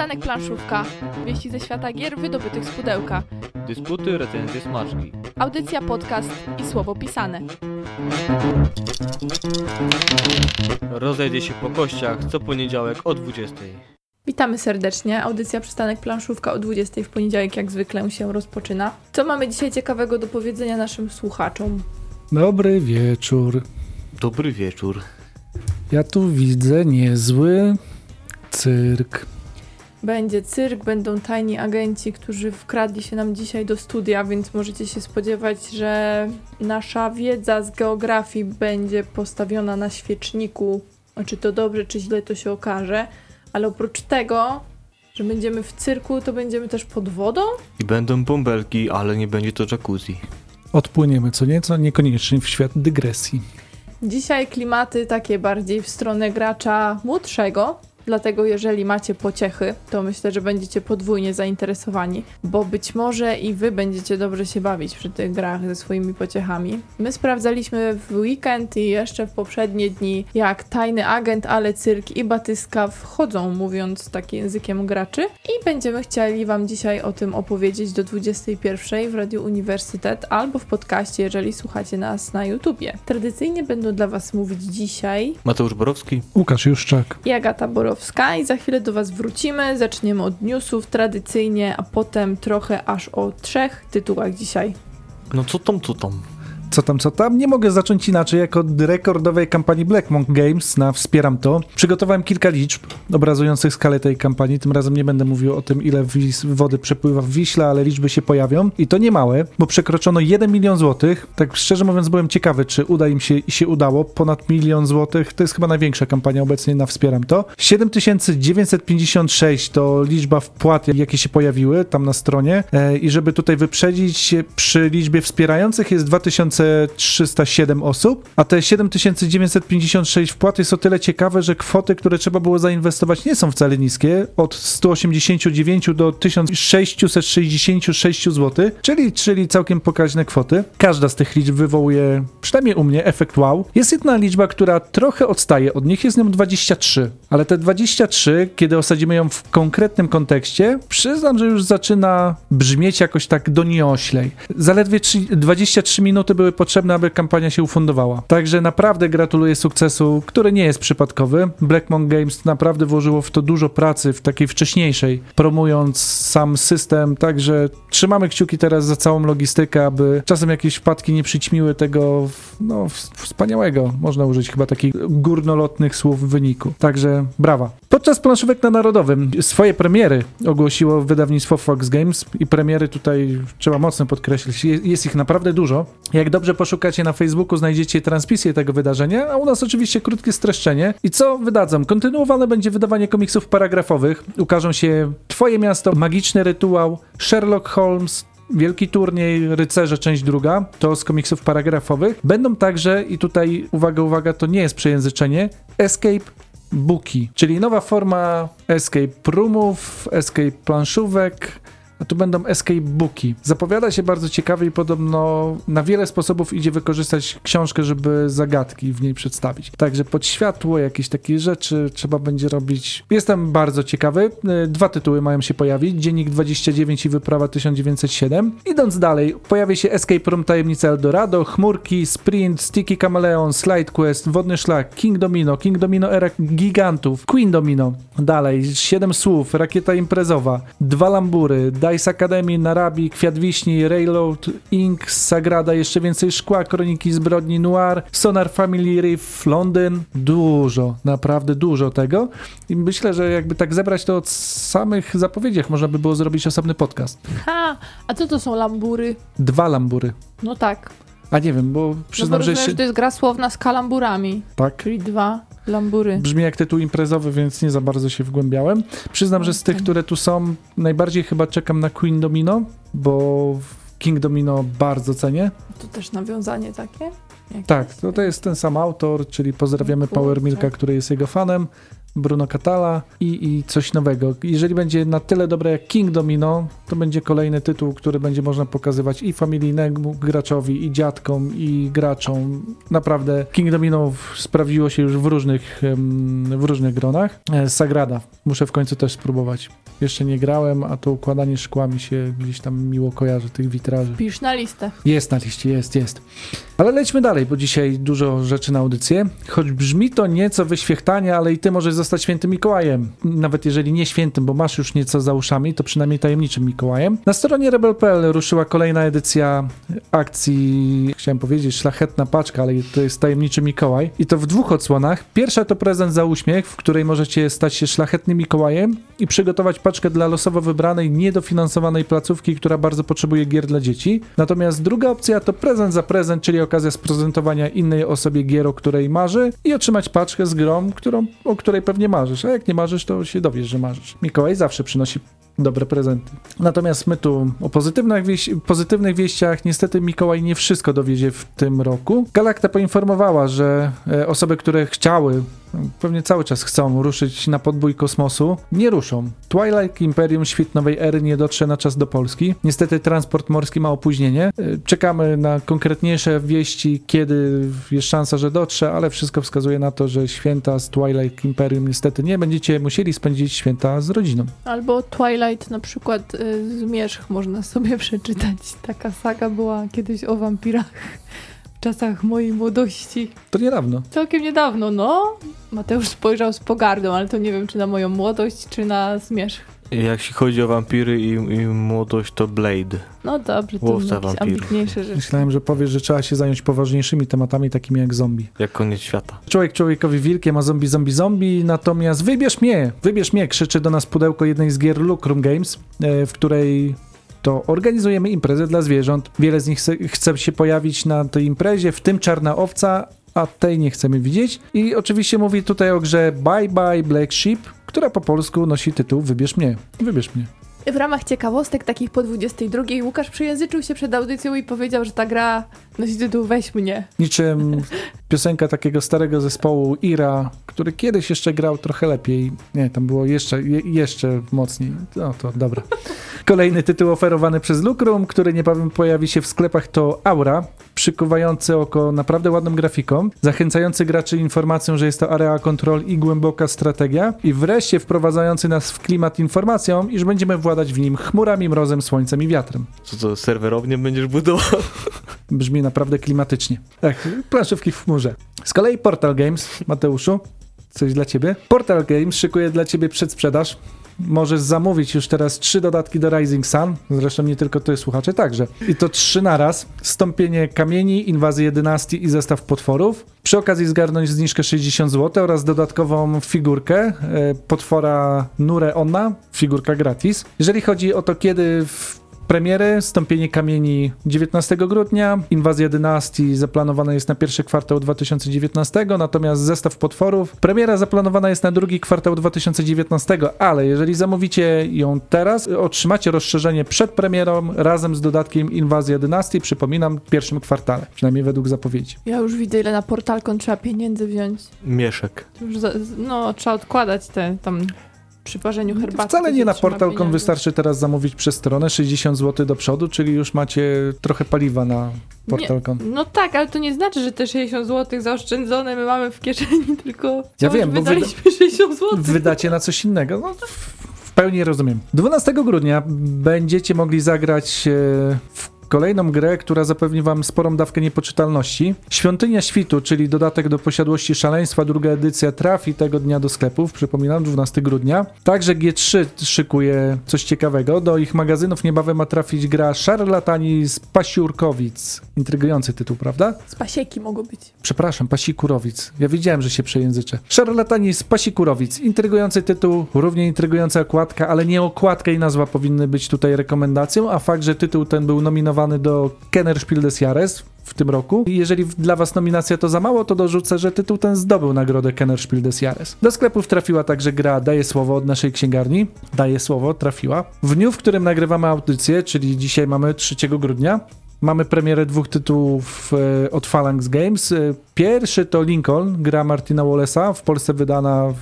Przystanek Planszówka. Wieści ze świata gier wydobytych z pudełka. Dysputy, recenzje, smaczki. Audycja, podcast i słowo pisane. Rozejdzie się po kościach co poniedziałek o 20. Witamy serdecznie. Audycja Przystanek Planszówka o 20 w poniedziałek jak zwykle się rozpoczyna. Co mamy dzisiaj ciekawego do powiedzenia naszym słuchaczom? Dobry wieczór. Dobry wieczór. Ja tu widzę niezły cyrk. Będzie cyrk, będą tajni agenci, którzy wkradli się nam dzisiaj do studia, więc możecie się spodziewać, że nasza wiedza z geografii będzie postawiona na świeczniku. Czy to dobrze, czy źle, to się okaże. Ale oprócz tego, że będziemy w cyrku, to będziemy też pod wodą? I będą bąbelki, ale nie będzie to jacuzzi. Odpłyniemy co nieco, niekoniecznie w świat dygresji. Dzisiaj klimaty takie bardziej w stronę gracza młodszego, dlatego jeżeli macie pociechy, to myślę, że będziecie podwójnie zainteresowani, bo być może i wy będziecie dobrze się bawić przy tych grach ze swoimi pociechami. My sprawdzaliśmy w weekend i jeszcze w poprzednie dni, jak tajny agent, ale cyrk i batyska wchodzą, mówiąc takim językiem graczy i będziemy chcieli wam dzisiaj o tym opowiedzieć do 21 w Radiu Uniwersytet albo w podcaście, jeżeli słuchacie nas na YouTubie. Tradycyjnie będą dla was mówić dzisiaj Mateusz Borowski. Łukasz Juszczak. i Agata Borowska i za chwilę do Was wrócimy. Zaczniemy od newsów tradycyjnie, a potem trochę aż o trzech tytułach dzisiaj. No co tam, co tam? Co tam, co tam? Nie mogę zacząć inaczej. Jako od rekordowej kampanii Black Monk Games na Wspieram to przygotowałem kilka liczb obrazujących skalę tej kampanii. Tym razem nie będę mówił o tym, ile wody przepływa w Wiśle, ale liczby się pojawią. I to nie małe, bo przekroczono 1 milion złotych. Tak szczerze mówiąc byłem ciekawy, czy uda im się i się udało. Ponad milion złotych. To jest chyba największa kampania obecnie na Wspieram to. 7956 to liczba wpłat, jakie się pojawiły tam na stronie. E, I żeby tutaj wyprzedzić, przy liczbie wspierających jest 2307 osób, a te 7956 wpłat jest o tyle ciekawe, że kwoty, które trzeba było zainwestować, nie są wcale niskie. Od 189 do 1666 zł, czyli, czyli całkiem pokaźne kwoty. Każda z tych liczb wywołuje, przynajmniej u mnie, efekt wow. Jest jedna liczba, która trochę odstaje od nich, jest nią 23, ale te 23, kiedy osadzimy ją w konkretnym kontekście, przyznam, że już zaczyna brzmieć jakoś tak donioślej. Zaledwie trzy- 23 minuty były potrzebne, aby kampania się ufundowała. Także naprawdę gratuluję sukcesu, który nie jest przypadkowy. Black Monk Games naprawdę włożyło w to dużo pracy w takiej wcześniejszej, promując sam system, także trzymamy kciuki teraz za całą logistykę, aby czasem jakieś wpadki nie przyćmiły tego no, w- wspaniałego, można użyć chyba takich górnolotnych słów wyniku. Także brawa. Podczas planszówek na Narodowym swoje premiery ogłosiło wydawnictwo Fox Games i premiery tutaj trzeba mocno podkreślić, je- jest ich naprawdę dużo. Jak dobrze poszukacie na Facebooku, znajdziecie transmisję tego wydarzenia, a u nas oczywiście krótkie streszczenie. I co wydadzą? Kontynuowane będzie wydawanie komiksów paragrafowych. Ukażą się Twoje miasto, Magiczny Rytuał, Sherlock Holmes, Wielki Turniej, Rycerze, część druga, to z komiksów paragrafowych. Będą także, i tutaj uwaga, uwaga, to nie jest przejęzyczenie, Escape Booki, czyli nowa forma Escape Roomów, Escape Planszówek, a tu będą escape booki. Zapowiada się bardzo ciekawie i podobno na wiele sposobów idzie wykorzystać książkę, żeby zagadki w niej przedstawić. Także pod światło, jakieś takie rzeczy trzeba będzie robić. Jestem bardzo ciekawy. E, Dwa tytuły mają się pojawić. Dziennik 29 i Wyprawa 1907. Idąc dalej, pojawi się Escape Room Tajemnica Eldorado, Chmurki, Sprint, Sticky Chameleon, Slide Quest, Wodny Szlak, King Domino, King Domino Era Gigantów, Queen Domino. Dalej, 7 słów, Rakieta Imprezowa, Dwa Lambury, Dice Academy, Narabi, Kwiat Wiśni, Railroad, Ink, Sagrada, jeszcze więcej szkła, Kroniki Zbrodni Noir, Sonar Family Reef, Londyn. Dużo, naprawdę dużo tego. I myślę, że jakby tak zebrać to od samych zapowiedziach, można by było zrobić osobny podcast. Ha! A co to są lambury? Dwa Lambury. No tak. A nie wiem, bo No bo przyznam, że rozumiem, się... że to jest gra słowna z kalamburami, Tak. czyli dwa lambury. Brzmi jak tytuł imprezowy, więc nie za bardzo się wgłębiałem. Przyznam, że z tych, które tu są, najbardziej chyba czekam na Queen Domino, bo King Domino bardzo cenię. To też nawiązanie takie? Jakieś? Tak, to, to jest ten sam autor, czyli pozdrawiamy. Power Milka, który jest jego fanem. Bruno Catala i, i coś nowego. Jeżeli będzie na tyle dobre jak King Domino, to będzie kolejny tytuł, który będzie można pokazywać i familijnemu graczowi, i dziadkom, i graczom. Naprawdę King Domino sprawdziło się już w różnych, w różnych gronach. E, Sagrada. Muszę w końcu też spróbować. jeszcze nie grałem, a to układanie szkła mi się gdzieś tam miło kojarzy, tych witraży. Pisz na listę. Jest na liście, jest, jest. Ale lećmy dalej, bo dzisiaj dużo rzeczy na audycję. Choć brzmi to nieco wyświechtanie, ale i ty możesz zostać świętym Mikołajem. Nawet jeżeli nie świętym, bo masz już nieco za uszami, to przynajmniej tajemniczym Mikołajem. Na stronie Rebel.pl ruszyła kolejna edycja akcji, chciałem powiedzieć szlachetna paczka, ale to jest tajemniczy Mikołaj. I to w dwóch odsłonach. Pierwsza to prezent za uśmiech, w której możecie stać się szlachetnym Mikołajem i przygotować paczkę dla losowo wybranej, niedofinansowanej placówki, która bardzo potrzebuje gier dla dzieci. Natomiast druga opcja to prezent za prezent, czyli okazja sprezentowania innej osobie gier, o której marzy i otrzymać paczkę z grą, którą, o której pewnie marzysz. A jak nie marzysz, to się dowiesz, że marzysz. Mikołaj zawsze przynosi dobre prezenty. Natomiast my tu o pozytywnych, wieś pozytywnych wieściach, niestety Mikołaj nie wszystko dowiezie w tym roku. Galakta poinformowała, że e, osoby, które chciały, pewnie cały czas chcą ruszyć na podbój kosmosu, nie ruszą. Twilight Imperium Świt Nowej Ery nie dotrze na czas do Polski. Niestety transport morski ma opóźnienie. E, Czekamy na konkretniejsze wieści, kiedy jest szansa, że dotrze, ale wszystko wskazuje na to, że święta z Twilight Imperium niestety nie będziecie musieli spędzić święta z rodziną. Albo Twilight na przykład y, Zmierzch można sobie przeczytać. Taka saga była kiedyś o wampirach w czasach mojej młodości. To niedawno. Całkiem niedawno, no. Mateusz spojrzał z pogardą, ale to nie wiem, czy na moją młodość, czy na Zmierzch. Jeśli chodzi o wampiry i, i młodość, to Blade. No dobrze, to Łowca jakieś wampirów. ambitniejsze rzeczy. Myślałem, że powiesz, że trzeba się zająć poważniejszymi tematami, takimi jak zombie. Jak koniec świata. Człowiek człowiekowi wilkiem, a zombie zombie zombie, natomiast wybierz mnie, wybierz mnie, krzyczy do nas pudełko jednej z gier Lucrum Games, e, w której to organizujemy imprezę dla zwierząt. Wiele z nich chce, chce się pojawić na tej imprezie, w tym czarna owca, a tej nie chcemy widzieć. I oczywiście mówi tutaj o grze Bye Bye Black Sheep, która po polsku nosi tytuł Wybierz mnie. Wybierz mnie. W ramach ciekawostek takich po 22 Łukasz przyjęzyczył się przed audycją i powiedział, że ta gra nosi tytuł Weź mnie. Niczym piosenka takiego starego zespołu Ira, który kiedyś jeszcze grał trochę lepiej. Nie, tam było jeszcze, je, jeszcze mocniej. No to dobra. Kolejny tytuł oferowany przez Lucrum, który niebawem pojawi się w sklepach to Aura, przykuwający oko naprawdę ładną grafiką, zachęcający graczy informacją, że jest to area control i głęboka strategia i wreszcie wprowadzający nas w klimat informacją, iż będziemy władać w nim chmurami, mrozem, słońcem i wiatrem. Co to, serwerownie będziesz budował? Brzmi naprawdę klimatycznie. Tak, planszówki w chmurze. Z kolei Portal Games, Mateuszu, coś dla ciebie. Portal Games szykuje dla ciebie przedsprzedaż. Możesz zamówić już teraz trzy dodatki do Rising Sun, zresztą nie tylko ty, słuchacze także. I to trzy naraz. Stąpienie kamieni, inwazję dynastii i zestaw potworów. Przy okazji zgarnąć zniżkę 60 zł oraz dodatkową figurkę e, potwora Nure Onna, figurka gratis. Jeżeli chodzi o to, kiedy w premiery, stąpienie kamieni 19 grudnia, inwazja dynastii zaplanowana jest na pierwszy kwartał 2019, natomiast zestaw potworów, premiera zaplanowana jest na drugi kwartał 2019, ale jeżeli zamówicie ją teraz, otrzymacie rozszerzenie przed premierą razem z dodatkiem inwazja dynastii, przypominam, w pierwszym kwartale, przynajmniej według zapowiedzi. Ja już widzę, ile na portalkon trzeba pieniędzy wziąć. Mieszek. Już za, no, trzeba odkładać te tam przy parzeniu herbaty. Wcale nie na pieniędzy. wystarczy teraz zamówić przez stronę 60 zł do przodu, czyli już macie trochę paliwa na Portal.com. No tak, ale to nie znaczy, że te 60 zł zaoszczędzone my mamy w kieszeni, tylko Ja wiem, bo wydaliśmy 60 zł. wydacie na coś innego. No, w pełni rozumiem. 12 grudnia będziecie mogli zagrać e, w kolejną grę, która zapewni wam sporą dawkę niepoczytalności. Świątynia Świtu, czyli dodatek do posiadłości szaleństwa, druga edycja trafi tego dnia do sklepów, przypominam, 12 grudnia. Także G3 szykuje coś ciekawego. Do ich magazynów niebawem ma trafić gra Szarlatani z Pasiurkowic. Intrygujący tytuł, prawda? Z pasieki mogą być. Przepraszam, Pasikurowic. Ja wiedziałem, że się przejęzyczę. Szarlatani z Pasikurowic. Intrygujący tytuł, równie intrygująca okładka, ale nie okładka i nazwa powinny być tutaj rekomendacją, a fakt, że tytuł ten był nominowany do Kennerspiel des Jahres w tym roku. Jeżeli dla was nominacja to za mało, to dorzucę, że tytuł ten zdobył nagrodę Kennerspiel des Jahres. Do sklepów trafiła także gra Daję Słowo od naszej księgarni. Daję Słowo, trafiła. W dniu, w którym nagrywamy audycję, czyli dzisiaj mamy 3 grudnia, Mamy premierę dwóch tytułów e, od Phalanx Games. E, Pierwszy to Lincoln, gra Martina Wallace'a, w Polsce wydana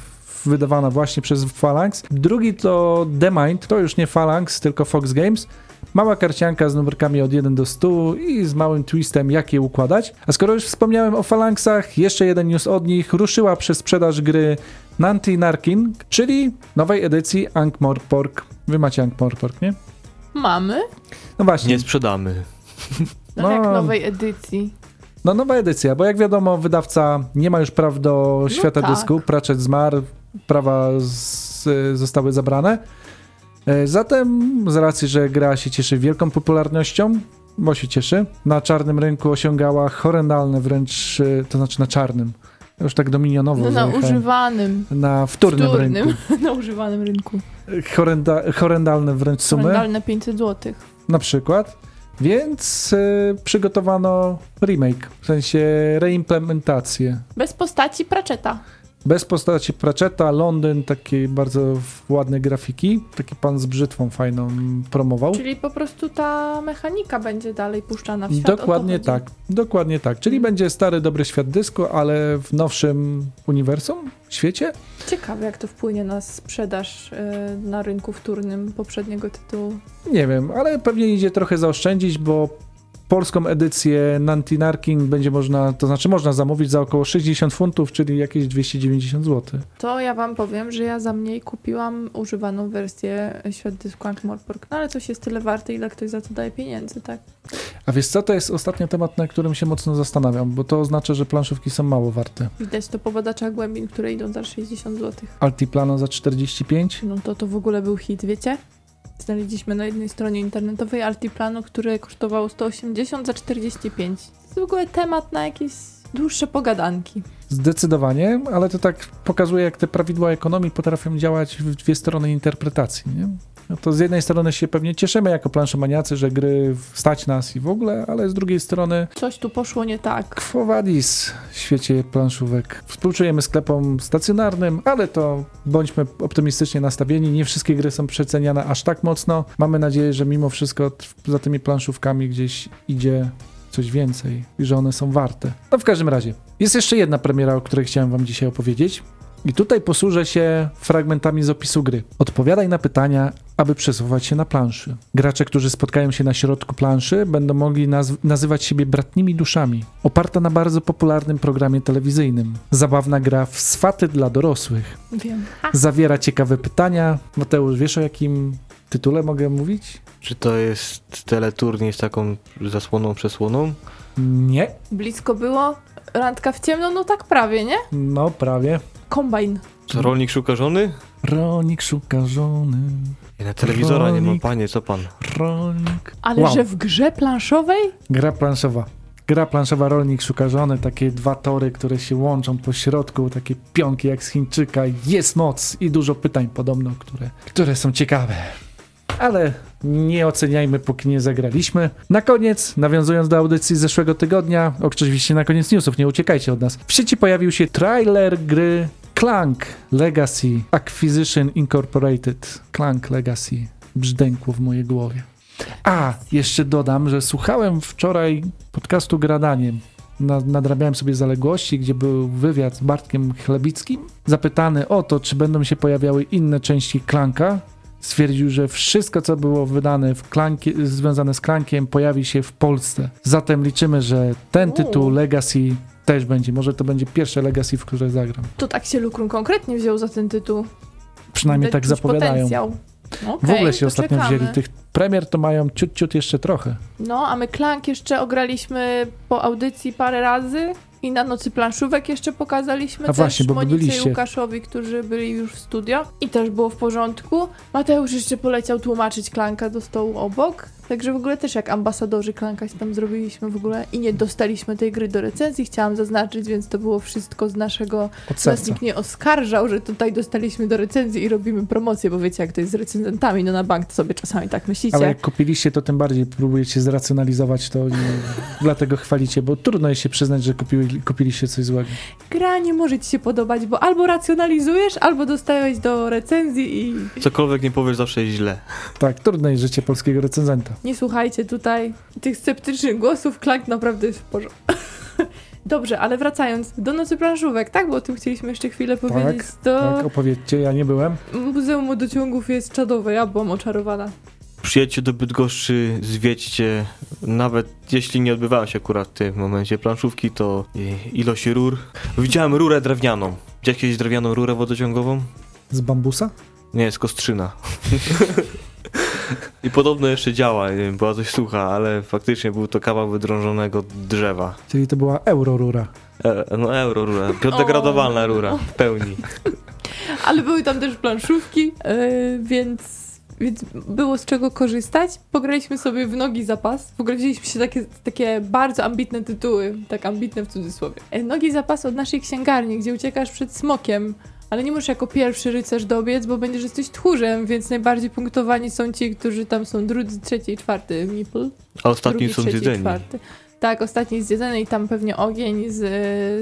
wydawana właśnie przez Phalanx. Drugi to The Mind, to już nie Phalanx, tylko Fox Games. Mała karcianka z numerkami od 1 do 100 i z małym twistem, jak je układać. A skoro już wspomniałem o Phalanxach, jeszcze jeden news od nich. Ruszyła przez sprzedaż gry Nanti Narkin, czyli nowej edycji Ankh-Morpork. Wy macie Ankh-Morpork, nie? Mamy? No właśnie. Nie sprzedamy. No, No. jak nowej edycji. No nowa edycja, bo jak wiadomo, wydawca nie ma już praw do świata tak. dysku. Pratchett zmarł, prawa z, zostały zabrane. E, Zatem z racji, że gra się cieszy wielką popularnością, bo się cieszy, na czarnym rynku osiągała horrendalne wręcz, e, to znaczy na czarnym, już tak dominionowo No, na używanym. na wtórnym, Wtórnym. rynku. na używanym rynku. Horrenda, horrendalne wręcz sumy, Horrendalne 500 zł. na przykład. Więc e, przygotowano remake, w sensie reimplementację. Bez postaci Pratchetta. Bez postaci Pratchetta, Londyn, takie bardzo ładne grafiki. Taki pan z brzytwą fajną promował. Czyli po prostu ta mechanika będzie dalej puszczana w świat. Dokładnie tak, dokładnie tak. Czyli będzie stary, dobry świat dysku, ale w nowszym uniwersum, świecie. Ciekawe, jak to wpłynie na sprzedaż e, na rynku wtórnym poprzedniego tytułu. Nie wiem, ale pewnie idzie trochę zaoszczędzić, bo polską edycję Nanti Narking będzie można, to znaczy można zamówić za około 60 funtów, czyli jakieś 290 zł. To ja wam powiem, że ja za mniej kupiłam używaną wersję Świat Dysku Ankh-Morpork. No ale coś jest tyle warte, ile ktoś za to daje pieniędzy, tak? A wiesz co, to jest ostatnio temat, na którym się mocno zastanawiam, bo to oznacza, że planszówki są mało warte. Widać to po badaczach głębin, które idą za 60 zł. Altiplano za 45? No to to w ogóle był hit, wiecie? Znaleźliśmy na jednej stronie internetowej Altiplano, które kosztowało 180 za 45. To jest w ogóle temat na jakieś dłuższe pogadanki. Zdecydowanie, ale to tak pokazuje, jak te prawidła ekonomii potrafią działać w dwie strony interpretacji. Nie? No to z jednej strony się pewnie cieszymy jako planszomaniacy, że gry stać nas i w ogóle, ale z drugiej strony Coś tu poszło nie tak. Quo vadis w świecie planszówek. Współczujemy sklepom stacjonarnym, ale to bądźmy optymistycznie nastawieni. Nie wszystkie gry są przeceniane aż tak mocno. Mamy nadzieję, że mimo wszystko za tymi planszówkami gdzieś idzie coś więcej i że one są warte. No w każdym razie, jest jeszcze jedna premiera, o której chciałem wam dzisiaj opowiedzieć. I tutaj posłużę się fragmentami z opisu gry. Odpowiadaj na pytania, aby przesuwać się na planszy. Gracze, którzy spotkają się na środku planszy, będą mogli naz- nazywać siebie bratnimi duszami. Oparta na bardzo popularnym programie telewizyjnym. Zabawna gra w swaty dla dorosłych. Wiem. Zawiera ciekawe pytania. Mateusz, wiesz o jakim tytule mogę mówić? Czy to jest teleturniej z taką zasłoną, przesłoną? Nie. Blisko było. Randka w ciemno, no tak prawie, nie? No, prawie. Kombajn. Rolnik szuka żony? Rolnik szuka żony. Ja na telewizora nie mam, Rolnik. panie, co pan? Rolnik. Ale Wow. że w grze planszowej? Gra planszowa. Gra planszowa Rolnik szuka żony, takie dwa tory, które się łączą po środku, takie pionki jak z Chińczyka. Jest moc i dużo pytań podobno, które, które są ciekawe. Ale nie oceniajmy, póki nie zagraliśmy. Na koniec, nawiązując do audycji z zeszłego tygodnia, oczywiście na koniec newsów, nie uciekajcie od nas. W sieci pojawił się trailer gry Clank Legacy Acquisition Incorporated. Clank Legacy. Brzdękło w mojej głowie. A, jeszcze dodam, że słuchałem wczoraj podcastu Gradaniem. Na, nadrabiałem sobie zaległości, gdzie był wywiad z Bartkiem Chlebickim. Zapytany o to, czy będą się pojawiały inne części Klanka, stwierdził, że wszystko, co było wydane w klankie, związane z Klankiem, pojawi się w Polsce. Zatem liczymy, że ten tytuł Legacy też będzie. Może to będzie pierwsze Legacy, w które zagram. To tak się Lukrum konkretnie wziął za ten tytuł. Przynajmniej Widać tak zapowiadają. Potencjał. W Okej, ogóle się ostatnio czekamy. wzięli. Tych premier to mają ciut, ciut jeszcze trochę. No, a my Klank jeszcze ograliśmy po audycji parę razy i na nocy planszówek jeszcze pokazaliśmy A też właśnie, bo Monice byliście. i Łukaszowi, którzy byli już w studio i też było w porządku. Mateusz jeszcze poleciał tłumaczyć Klanka do stołu obok, także w ogóle też jak ambasadorzy Klanka się tam zrobiliśmy w ogóle i nie dostaliśmy tej gry do recenzji, chciałam zaznaczyć, więc to było wszystko z naszego Od nas serca. nikt nie oskarżał, że tutaj dostaliśmy do recenzji i robimy promocję, bo wiecie jak to jest z recenzentami, no na bank to sobie czasami tak myślicie. Ale jak kupiliście, to tym bardziej próbujecie zracjonalizować to i dlatego chwalicie, bo trudno jest się przyznać, że kupili, kupiliście coś złego. Gra nie może ci się podobać, bo albo racjonalizujesz, albo dostałeś do recenzji i Cokolwiek nie powiesz, zawsze jest źle. Tak, trudne jest życie polskiego recenzenta. Nie słuchajcie tutaj tych sceptycznych głosów, klank naprawdę jest w porządku. Dobrze, ale wracając do Nocy Planszówek, tak? Bo o tym chcieliśmy jeszcze chwilę powiedzieć. Tak, to opowiedzcie, ja nie byłem. Muzeum Wodociągów jest czadowe, ja byłam oczarowana. Przyjedźcie do Bydgoszczy, zwiedźcie, nawet jeśli nie odbywają się akurat w tym momencie planszówki, to y, ilość rur. Widziałem rurę drewnianą. Widziałeś kiedyś drewnianą rurę wodociągową? Z bambusa? Nie, z kostrzyna. I podobno jeszcze działa, nie wiem, była coś sucha, ale faktycznie był to kawał wydrążonego drzewa. Czyli to była eurorura. E, no euro rura, biodegradowalna rura, w pełni. Ale były tam też planszówki, yy, więc, więc było z czego korzystać. Pograliśmy sobie w nogi zapas. Wzięliśmy się takie, takie bardzo ambitne tytuły, tak ambitne w cudzysłowie. E, Nogi zapas od naszej księgarni, gdzie uciekasz przed smokiem. Ale nie możesz jako pierwszy rycerz dobiec, bo będziesz jesteś tchórzem, więc najbardziej punktowani są ci, którzy tam są drudzy, trzeci i czwarty meeple. A ostatni drugi, są trzeci, zjedzeni. czwarty. Tak, ostatni zjedzony i tam pewnie ogień z,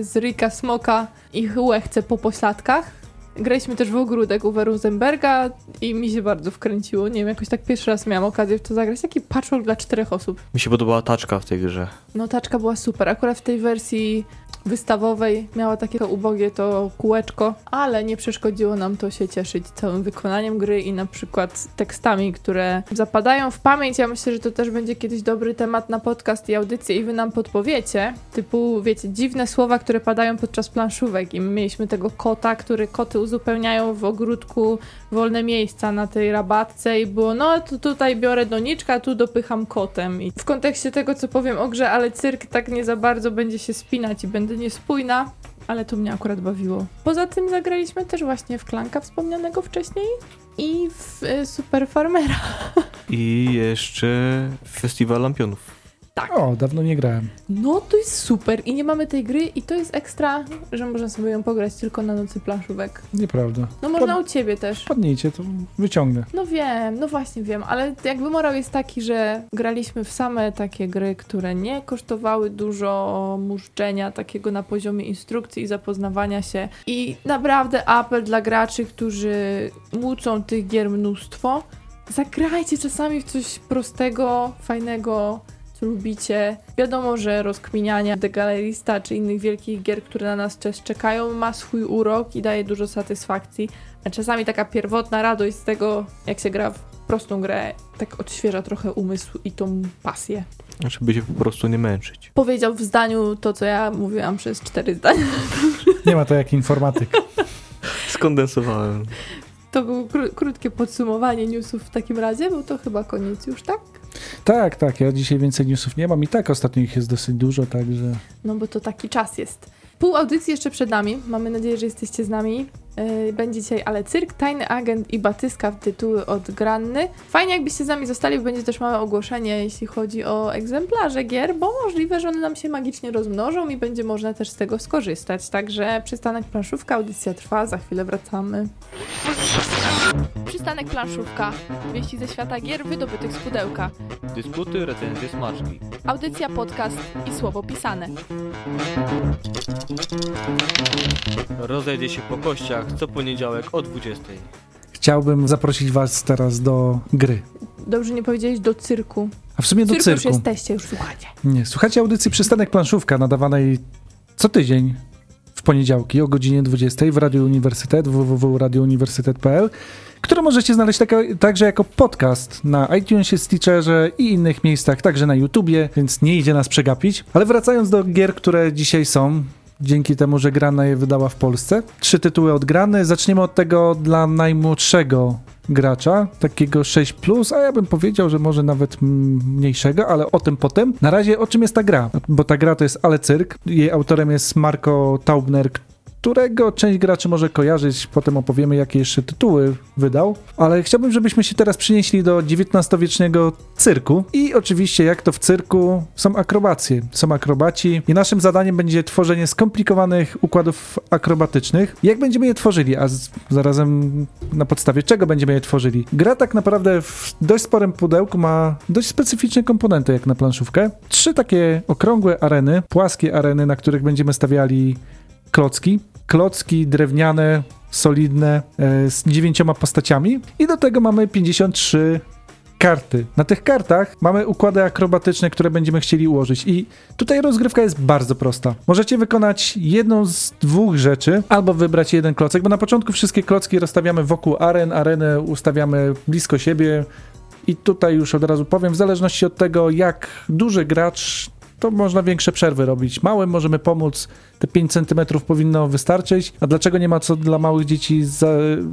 z Rika Smoka i chce po pośladkach. Graliśmy też w ogródek u Rosenberga i mi się bardzo wkręciło. Nie wiem, jakoś tak pierwszy raz miałam okazję w to zagrać. Taki patchwork dla czterech osób. Mi się podobała taczka w tej grze. No taczka była super. Akurat w tej wersji wystawowej miała takie ubogie to kółeczko, ale nie przeszkodziło nam to się cieszyć całym wykonaniem gry i na przykład tekstami, które zapadają w pamięć. Ja myślę, że to też będzie kiedyś dobry temat na podcast i audycję i wy nam podpowiecie. Typu, wiecie, dziwne słowa, które padają podczas planszówek i my mieliśmy tego kota, który koty uzupełniają w ogródku wolne miejsca na tej rabatce i było, no to tutaj biorę doniczka, tu dopycham kotem. I w kontekście tego, co powiem o grze, ale cyrk tak nie za bardzo będzie się spinać i będę niespójna, ale to mnie akurat bawiło. Poza tym zagraliśmy też właśnie w Klanka wspomnianego wcześniej i w y, Super Farmera. I jeszcze Festiwal Lampionów. O, dawno nie grałem. No to jest super i nie mamy tej gry i to jest ekstra, że można sobie ją pograć tylko na nocy planszówek. Nieprawda. No można u ciebie też. Padnijcie, to wyciągnę. No wiem, no właśnie wiem, ale jakby morał jest taki, że graliśmy w same takie gry, które nie kosztowały dużo muszczenia takiego na poziomie instrukcji i zapoznawania się. I naprawdę apel dla graczy, którzy mucą tych gier mnóstwo. Zagrajcie czasami w coś prostego, fajnego, lubicie. Wiadomo, że rozkminianie The Gallerista czy innych wielkich gier, które na nas też czekają, ma swój urok i daje dużo satysfakcji. A czasami taka pierwotna radość z tego, jak się gra w prostą grę, tak odświeża trochę umysł i tą pasję. Żeby się po prostu nie męczyć. Powiedział w zdaniu to, co ja mówiłam przez cztery zdania. Nie ma to jak informatyk. Skondensowałem. To było kró- krótkie podsumowanie newsów w takim razie, bo to chyba koniec już, tak? Tak, tak, ja dzisiaj więcej newsów nie mam i tak ostatnio ich jest dosyć dużo, także No bo to taki czas jest. Pół audycji jeszcze przed nami. Mamy nadzieję, że jesteście z nami. Yy, Będzie dzisiaj Ale Cyrk, Tajny Agent i Batyska w tytuły od Granny. Fajnie jakbyście z nami zostali, bo będzie też małe ogłoszenie, jeśli chodzi o egzemplarze gier, bo możliwe, że one nam się magicznie rozmnożą i będzie można też z tego skorzystać. Także przystanek planszówka, audycja trwa, za chwilę wracamy. Przystanek planszówka. Wieści ze świata gier wydobytych z pudełka. Dysputy, recenzje, smaczki. Audycja, podcast i słowo pisane. Rozejdzie się po kościach co poniedziałek o 20. chciałbym zaprosić was teraz do gry. Dobrze nie powiedziałeś do cyrku. A w sumie do cyrku już cyrku. jesteście, już słuchacie. Nie, słuchajcie audycji Przystanek Planszówka nadawanej co tydzień w poniedziałki o godzinie 20 w Radio Uniwersytet www.radiouniwersytet.pl które możecie znaleźć taka, także jako podcast na iTunesie, Stitcherze i innych miejscach, także na YouTubie, więc nie idzie nas przegapić. Ale wracając do gier, które dzisiaj są, dzięki temu, że Grana je wydała w Polsce. Trzy tytuły od Grany. Zaczniemy od tego dla najmłodszego gracza, takiego 6+, a ja bym powiedział, że może nawet mniejszego, ale o tym potem. Na razie o czym jest ta gra? Bo ta gra to jest Ale Cyrk. Jej autorem jest Marco Taubner, którego część graczy może kojarzyć, potem opowiemy, jakie jeszcze tytuły wydał. Ale chciałbym, żebyśmy się teraz przenieśli do XIX-wiecznego cyrku. I oczywiście, jak to w cyrku, są akrobacje. Są akrobaci i naszym zadaniem będzie tworzenie skomplikowanych układów akrobatycznych. Jak będziemy je tworzyli, a zarazem na podstawie czego będziemy je tworzyli? Gra tak naprawdę w dość sporym pudełku ma dość specyficzne komponenty, jak na planszówkę. Trzy takie okrągłe areny, płaskie areny, na których będziemy stawiali klocki. Klocki drewniane, solidne, e, z dziewięcioma postaciami. I do tego mamy 53 karty. Na tych kartach mamy układy akrobatyczne, które będziemy chcieli ułożyć. I tutaj rozgrywka jest bardzo prosta. Możecie wykonać jedną z dwóch rzeczy, albo wybrać jeden klocek, bo na początku wszystkie klocki rozstawiamy wokół aren, arenę ustawiamy blisko siebie. I tutaj już od razu powiem, w zależności od tego, jak duży gracz, to można większe przerwy robić. Małym możemy pomóc, te 5 cm powinno wystarczyć. A dlaczego nie ma co dla małych dzieci za,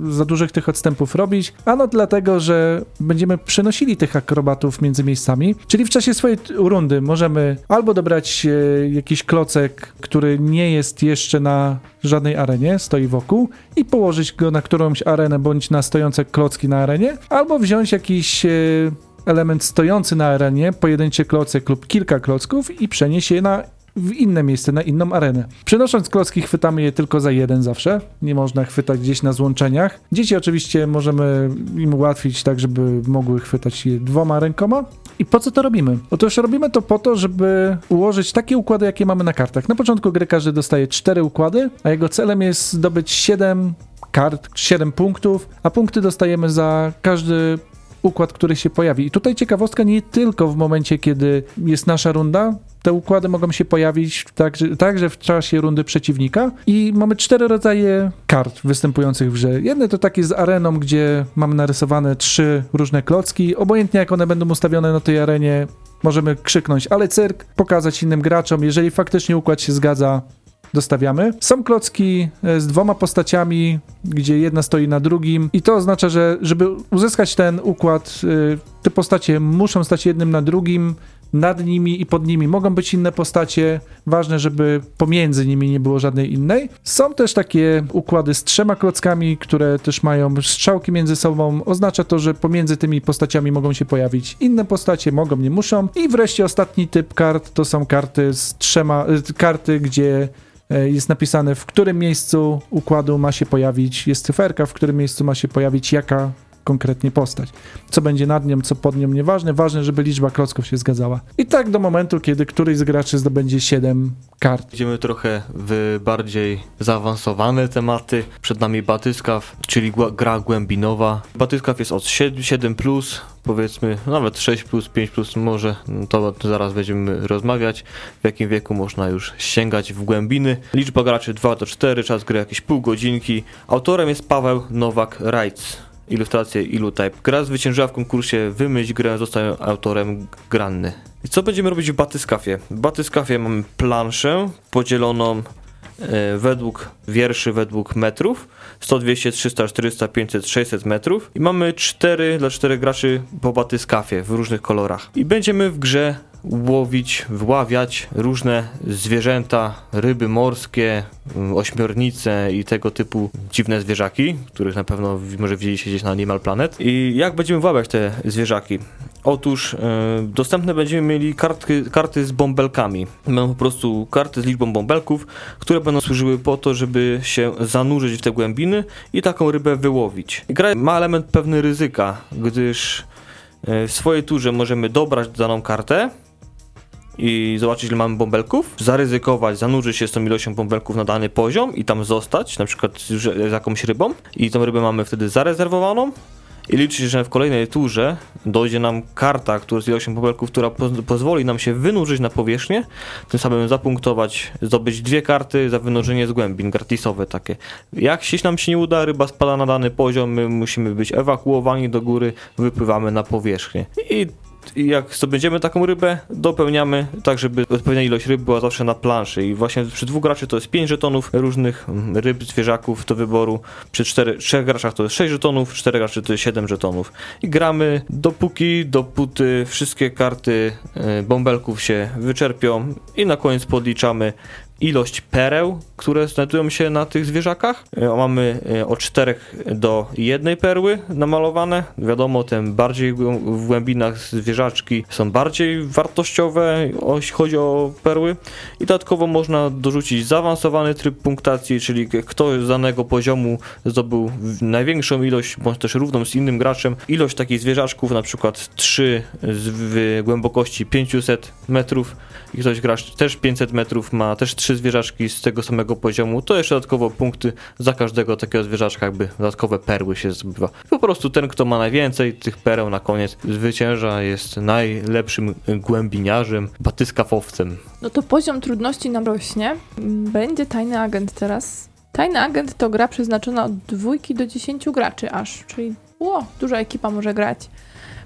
za dużych tych odstępów robić? Ano dlatego, że będziemy przenosili tych akrobatów między miejscami, czyli w czasie swojej rundy możemy albo dobrać e, jakiś klocek, który nie jest jeszcze na żadnej arenie, stoi wokół i położyć go na którąś arenę bądź na stojące klocki na arenie, albo wziąć jakiś e, element stojący na arenie, pojedynczy klocek lub kilka klocków i przenieść je na w inne miejsce, na inną arenę. Przenosząc klocki, chwytamy je tylko za jeden zawsze. Nie można chwytać gdzieś na złączeniach. Dzieci oczywiście możemy im ułatwić tak, żeby mogły chwytać je dwoma rękoma. I po co to robimy? Otóż robimy to po to, żeby ułożyć takie układy, jakie mamy na kartach. Na początku gry każdy dostaje cztery układy, a jego celem jest zdobyć 7 kart, 7 punktów, a punkty dostajemy za każdy układ, który się pojawi. I tutaj ciekawostka nie tylko w momencie, kiedy jest nasza runda, te układy mogą się pojawić także, także w czasie rundy przeciwnika i mamy cztery rodzaje kart występujących w grze. Jedne to takie z areną, gdzie mamy narysowane trzy różne klocki, obojętnie jak one będą ustawione na tej arenie, możemy krzyknąć ale cyrk, pokazać innym graczom, jeżeli faktycznie układ się zgadza, dostawiamy. Są klocki e, z dwoma postaciami, gdzie jedna stoi na drugim i to oznacza, że żeby uzyskać ten układ, e, te postacie muszą stać jednym na drugim, nad nimi i pod nimi mogą być inne postacie. Ważne, żeby pomiędzy nimi nie było żadnej innej. Są też takie układy z trzema klockami, które też mają strzałki między sobą. Oznacza to, że pomiędzy tymi postaciami mogą się pojawić inne postacie, mogą, nie muszą. I wreszcie ostatni typ kart to są karty z trzema, y, karty, gdzie e, jest napisane, w którym miejscu układu ma się pojawić, jest cyferka, w którym miejscu ma się pojawić jaka konkretnie postać. Co będzie nad nią, co pod nią, nieważne. Ważne, żeby liczba klocków się zgadzała. I tak do momentu, kiedy któryś z graczy zdobędzie 7 kart. Idziemy trochę w bardziej zaawansowane tematy. Przed nami batyskaw, czyli gra głębinowa. Batyskaw jest od 7, plus, powiedzmy nawet 6 plus, 5 plus może, to zaraz będziemy rozmawiać, w jakim wieku można już sięgać w głębiny. Liczba graczy 2 do 4, czas gry jakieś pół godzinki. Autorem jest Paweł Nowak-Rajc. Ilustracje Ilutype. Gra zwyciężyła w konkursie Wymyśl grę, został autorem Granny. I co będziemy robić w Batyskafie? W Batyskafie mamy planszę podzieloną e, według wierszy, według metrów. 100, 200, 300, 400, 500, 600 metrów. I mamy 4 dla 4 graczy po batyskafie w różnych kolorach. I będziemy w grze łowić, wyławiać różne zwierzęta, ryby morskie, mm, ośmiornice i tego typu dziwne zwierzaki, których na pewno może widzieliście gdzieś na Animal Planet. I jak będziemy wyławiać te zwierzaki? Otóż e, dostępne będziemy mieli kartki, karty z bąbelkami. Będą po prostu karty z liczbą bąbelków, które będą służyły po to, żeby się zanurzyć w te głębiny i taką rybę wyłowić. Gra ma element pewny ryzyka, gdyż e, w swojej turze możemy dobrać daną kartę i zobaczyć ile mamy bąbelków, zaryzykować, zanurzyć się z tą ilością bąbelków na dany poziom i tam zostać, na przykład z jakąś rybą i tą rybę mamy wtedy zarezerwowaną i liczyć, że w kolejnej turze dojdzie nam karta która z ilością bąbelków, która poz pozwoli nam się wynurzyć na powierzchnię, tym samym zapunktować, zdobyć dwie karty za wynurzenie z głębin, gratisowe takie. Jak się nam się nie uda, ryba spada na dany poziom, my musimy być ewakuowani do góry, wypływamy na powierzchnię. I i jak zdobędziemy taką rybę, dopełniamy tak, żeby odpowiednia ilość ryb była zawsze na planszy. I właśnie przy dwóch graczy to jest 5 żetonów różnych mm, ryb, zwierzaków do wyboru. Przy cztery, trzech graczach to jest 6 żetonów, czterech graczy to jest 7 żetonów. I gramy dopóki, dopóty wszystkie karty e, bąbelków się wyczerpią i na koniec podliczamy ilość pereł, które znajdują się na tych zwierzakach. E, Mamy e, od 4 do jednej perły namalowane. Wiadomo, tym bardziej w głębinach zwierzaczki są bardziej wartościowe, jeśli chodzi o perły. I dodatkowo można dorzucić zaawansowany tryb punktacji, czyli kto z danego poziomu zdobył największą ilość, bądź też równą z innym graczem, ilość takich zwierzaczków, na przykład 3 z głębokości 500 metrów i ktoś gracz też 500 metrów ma też trzy zwierzaczki z tego samego poziomu, to jeszcze dodatkowo punkty za każdego takiego zwierzaczka, jakby dodatkowe perły się zdobywa. Po prostu ten, kto ma najwięcej tych pereł na koniec zwycięża, jest najlepszym głębiniarzem, batyskafowcem. No to poziom trudności nam rośnie. Będzie tajny agent teraz. Tajny agent to gra przeznaczona od dwójki do 10 graczy aż, czyli o, duża ekipa może grać.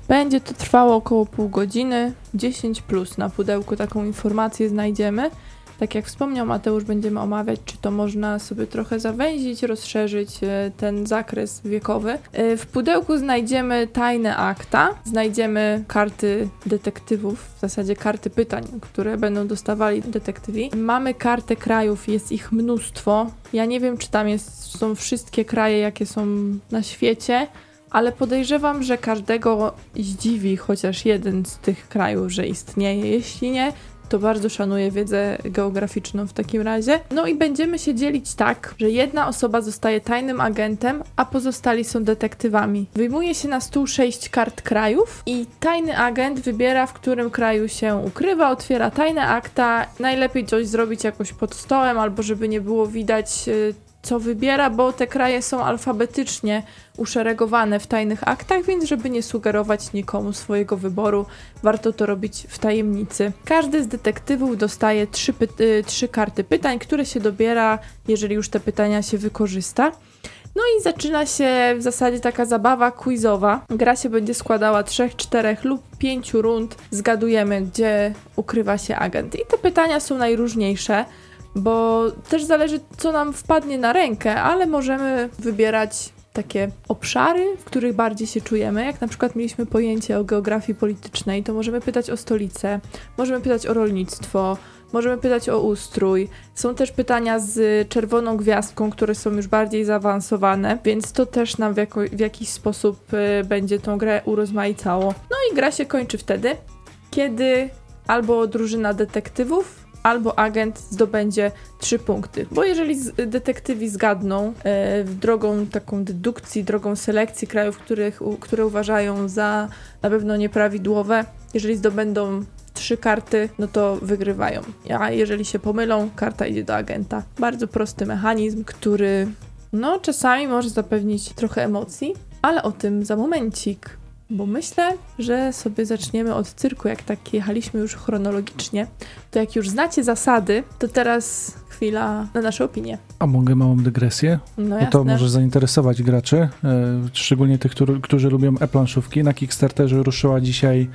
Będzie to trwało około pół godziny, 10 plus na pudełku taką informację znajdziemy. Tak jak wspomniał Mateusz, będziemy omawiać, czy to można sobie trochę zawęzić, rozszerzyć e, ten zakres wiekowy. E, W pudełku znajdziemy tajne akta, znajdziemy karty detektywów, w zasadzie karty pytań, które będą dostawali detektywi. Mamy kartę krajów, jest ich mnóstwo. Ja nie wiem, czy tam jest, są wszystkie kraje, jakie są na świecie, ale podejrzewam, że każdego zdziwi chociaż jeden z tych krajów, że istnieje. Jeśli nie, to bardzo szanuję wiedzę geograficzną w takim razie. No i będziemy się dzielić tak, że jedna osoba zostaje tajnym agentem, a pozostali są detektywami. Wyjmuje się na stół sześć kart krajów i tajny agent wybiera, w którym kraju się ukrywa, otwiera tajne akta. Najlepiej coś zrobić jakoś pod stołem, albo żeby nie było widać. Co wybiera, bo te kraje są alfabetycznie uszeregowane w tajnych aktach, więc żeby nie sugerować nikomu swojego wyboru, warto to robić w tajemnicy. Każdy z detektywów dostaje trzy, py- y, trzy karty pytań, które się dobiera, jeżeli już te pytania się wykorzysta. No i zaczyna się w zasadzie taka zabawa quizowa. Gra się będzie składała trzech, czterech lub pięciu rund. Zgadujemy, gdzie ukrywa się agent. I te pytania są najróżniejsze, bo też zależy, co nam wpadnie na rękę, ale możemy wybierać takie obszary, w których bardziej się czujemy. Jak na przykład mieliśmy pojęcie o geografii politycznej, to możemy pytać o stolicę, możemy pytać o rolnictwo, możemy pytać o ustrój. Są też pytania z czerwoną gwiazdką, które są już bardziej zaawansowane, więc to też nam w, jako, w jakiś sposób y, będzie tą grę urozmaicało. No i gra się kończy wtedy, kiedy albo drużyna detektywów, albo agent zdobędzie trzy punkty. Bo jeżeli detektywi zgadną e, drogą taką dedukcji, drogą selekcji krajów, których, u, które uważają za na pewno nieprawidłowe, jeżeli zdobędą trzy karty, no to wygrywają. A jeżeli się pomylą, karta idzie do agenta. Bardzo prosty mechanizm, który no czasami może zapewnić trochę emocji, ale o tym za momencik. Bo myślę, że sobie zaczniemy od cyrku, jak tak jechaliśmy już chronologicznie. To jak już znacie zasady, to teraz chwila na nasze opinie. A mogę małą dygresję? No Bo jasne. to może zainteresować graczy, e, szczególnie tych, którzy, którzy lubią e-planszówki. Na Kickstarterze ruszyła dzisiaj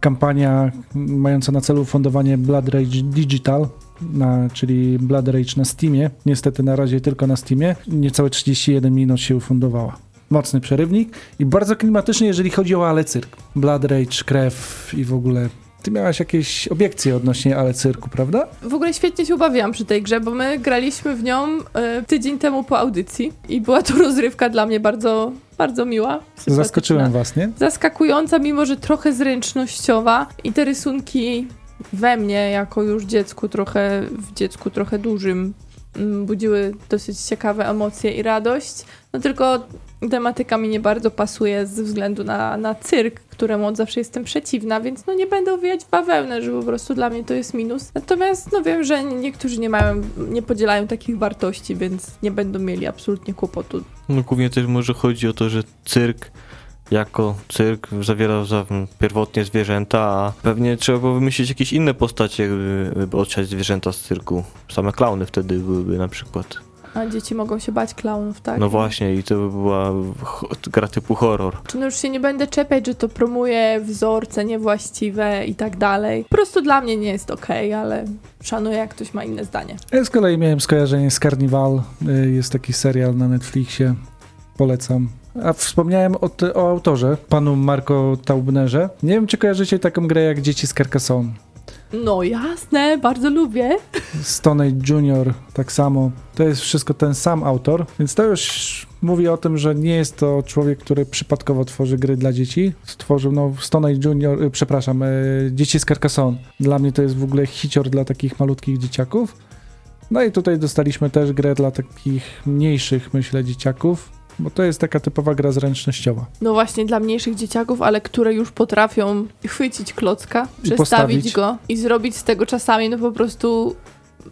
kampania mająca na celu fundowanie Blood Rage Digital, na, czyli Blood Rage na Steamie. Niestety na razie tylko na Steamie. Niecałe 31 minut się ufundowała. Mocny przerywnik i bardzo klimatyczny, jeżeli chodzi o Ale Cyrk. Blood Rage, krew i w ogóle... Ty miałaś jakieś obiekcje odnośnie Ale Cyrku, prawda? W ogóle świetnie się ubawiłam przy tej grze, bo my graliśmy w nią e, tydzień temu po audycji i była to rozrywka dla mnie bardzo, bardzo miła. Zaskoczyłem was, nie? zaskakująca, mimo że trochę zręcznościowa i te rysunki we mnie, jako już dziecku trochę, w dziecku trochę dużym, mm, budziły dosyć ciekawe emocje i radość. No tylko tematyka mi nie bardzo pasuje ze względu na, na cyrk, któremu od zawsze jestem przeciwna, więc no nie będę owijać bawełnę, że po prostu dla mnie to jest minus. Natomiast no wiem, że niektórzy nie mają, nie podzielają takich wartości, więc nie będą mieli absolutnie kłopotu No głównie też może chodzi o to, że cyrk jako cyrk zawierał za, pierwotnie zwierzęta, a pewnie trzeba było wymyślić jakieś inne postacie, by, by odsiać zwierzęta z cyrku. Same klauny wtedy byłyby na przykład. A dzieci mogą się bać klaunów, tak? No właśnie i to by była gra typu horror. Czy no już się nie będę czepiać, że to promuje wzorce niewłaściwe i tak dalej. Po prostu dla mnie nie jest okej, ale szanuję, jak ktoś ma inne zdanie. Ja z kolei miałem skojarzenie z Carnival. y, Jest taki serial na Netflixie. Polecam. A wspomniałem o, o autorze, panu Marco Taubnerze. Nie wiem, czy kojarzycie taką grę jak Dzieci z Carcassonne. No jasne, bardzo lubię. Stone Age Junior tak samo. To jest wszystko ten sam autor, więc to już mówi o tym, że nie jest to człowiek, który przypadkowo tworzy gry dla dzieci. Stworzył no Stone Age Junior, y, przepraszam, y, Dzieci z Carcassonne. Dla mnie to jest w ogóle hicior dla takich malutkich dzieciaków. No i tutaj dostaliśmy też grę dla takich mniejszych, myślę, dzieciaków, bo to jest taka typowa gra zręcznościowa. No właśnie dla mniejszych dzieciaków, ale które już potrafią chwycić klocka, przestawić postawić. go i zrobić z tego czasami no po prostu